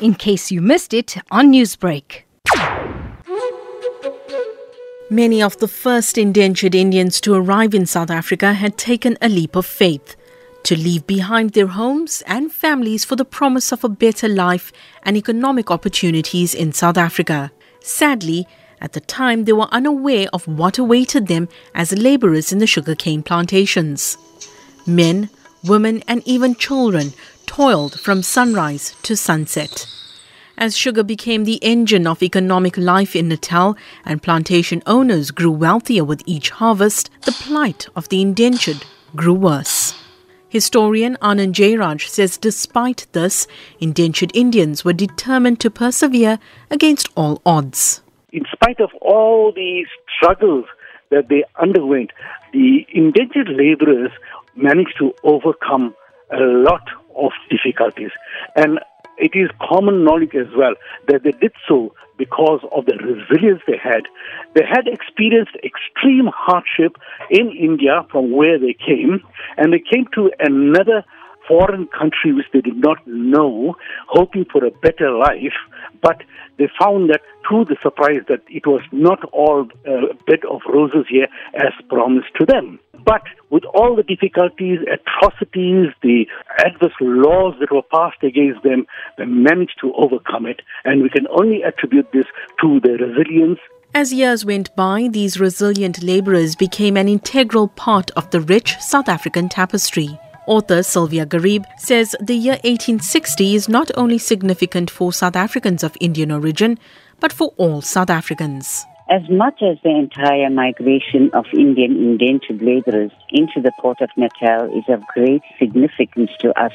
in case you missed it on Newsbreak. Many of the first indentured Indians to arrive in South Africa had taken a leap of faith to leave behind their homes and families for the promise of a better life and economic opportunities in South Africa. Sadly, at the time they were unaware of what awaited them as laborers in the sugarcane plantations. Men, women, and even children toiled from sunrise to sunset. As sugar became the engine of economic life in Natal and plantation owners grew wealthier with each harvest, the plight of the indentured grew worse. Historian Anand Jairaj says despite this, indentured Indians were determined to persevere against all odds. In spite of all these struggles that they underwent, the indentured laborers managed to overcome a lot of difficulties. And it is common knowledge as well that they did so because of the resilience they had. They had experienced extreme hardship in India from where they came, and they came to another foreign country which they did not know, hoping for a better life, but they found that to the surprise that it was not all a bed of roses here as promised to them. But with all the difficulties, atrocities, the adverse laws that were passed against them, they managed to overcome it. And we can only attribute this to their resilience. As years went by, these resilient labourers became an integral part of the rich South African tapestry. Author Sylvia Garib says the year 1860 is not only significant for South Africans of Indian origin, but for all South Africans. As much as the entire migration of Indian indentured laborers into the port of Natal is of great significance to us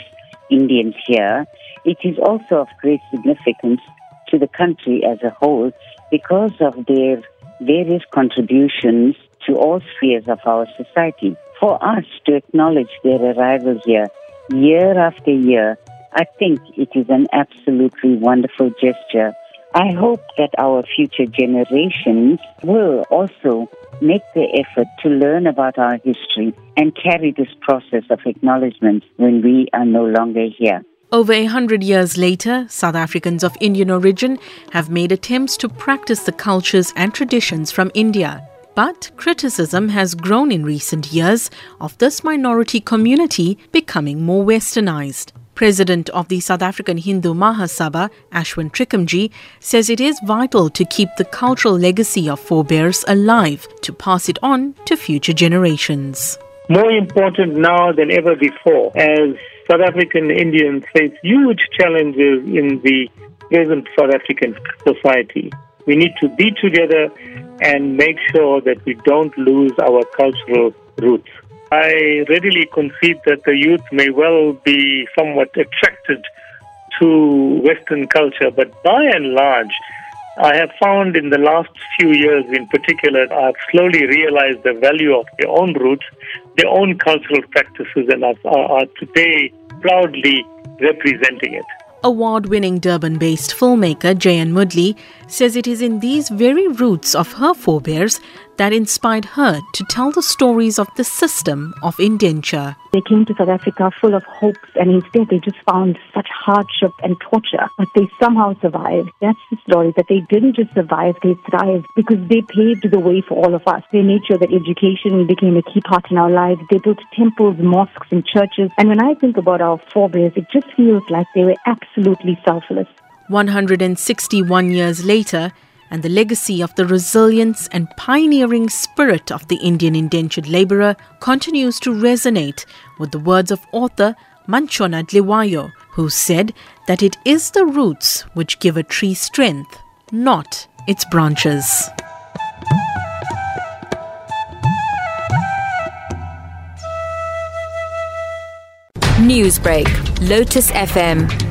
Indians here, it is also of great significance to the country as a whole because of their various contributions to all spheres of our society. For us to acknowledge their arrival here year after year, I think it is an absolutely wonderful gesture I hope that our future generations will also make the effort to learn about our history and carry this process of acknowledgement when we are no longer here. Over a hundred years later, South Africans of Indian origin have made attempts to practice the cultures and traditions from India. But criticism has grown in recent years of this minority community becoming more westernized. President of the South African Hindu Mahasabha, Ashwin Trikamjee, says it is vital to keep the cultural legacy of forebears alive to pass it on to future generations. More important now than ever before, as South African Indians face huge challenges in the present South African society. We need to be together and make sure that we don't lose our cultural roots. I readily concede that the youth may well be somewhat attracted to Western culture, but by and large, I have found in the last few years in particular, I've slowly realized the value of their own roots, their own cultural practices, and are, are today proudly representing it. Award winning Durban based filmmaker Jayan Moodley says it is in these very roots of her forebears that inspired her to tell the stories of the system of indenture. They came to South Africa full of hopes and instead they just found such hardship and torture. But they somehow survived. That's the story, that they didn't just survive, they thrived because they paved the way for all of us. They made sure that education became a key part in our lives. They built temples, mosques, and churches. And when I think about our forebears, it just feels like they were absolutely selfless. 161 years later, and the legacy of the resilience and pioneering spirit of the Indian indentured labourer continues to resonate with the words of author Matshona Dhliwayo, who said that it is the roots which give a tree strength, not its branches. Newsbreak, Lotus FM,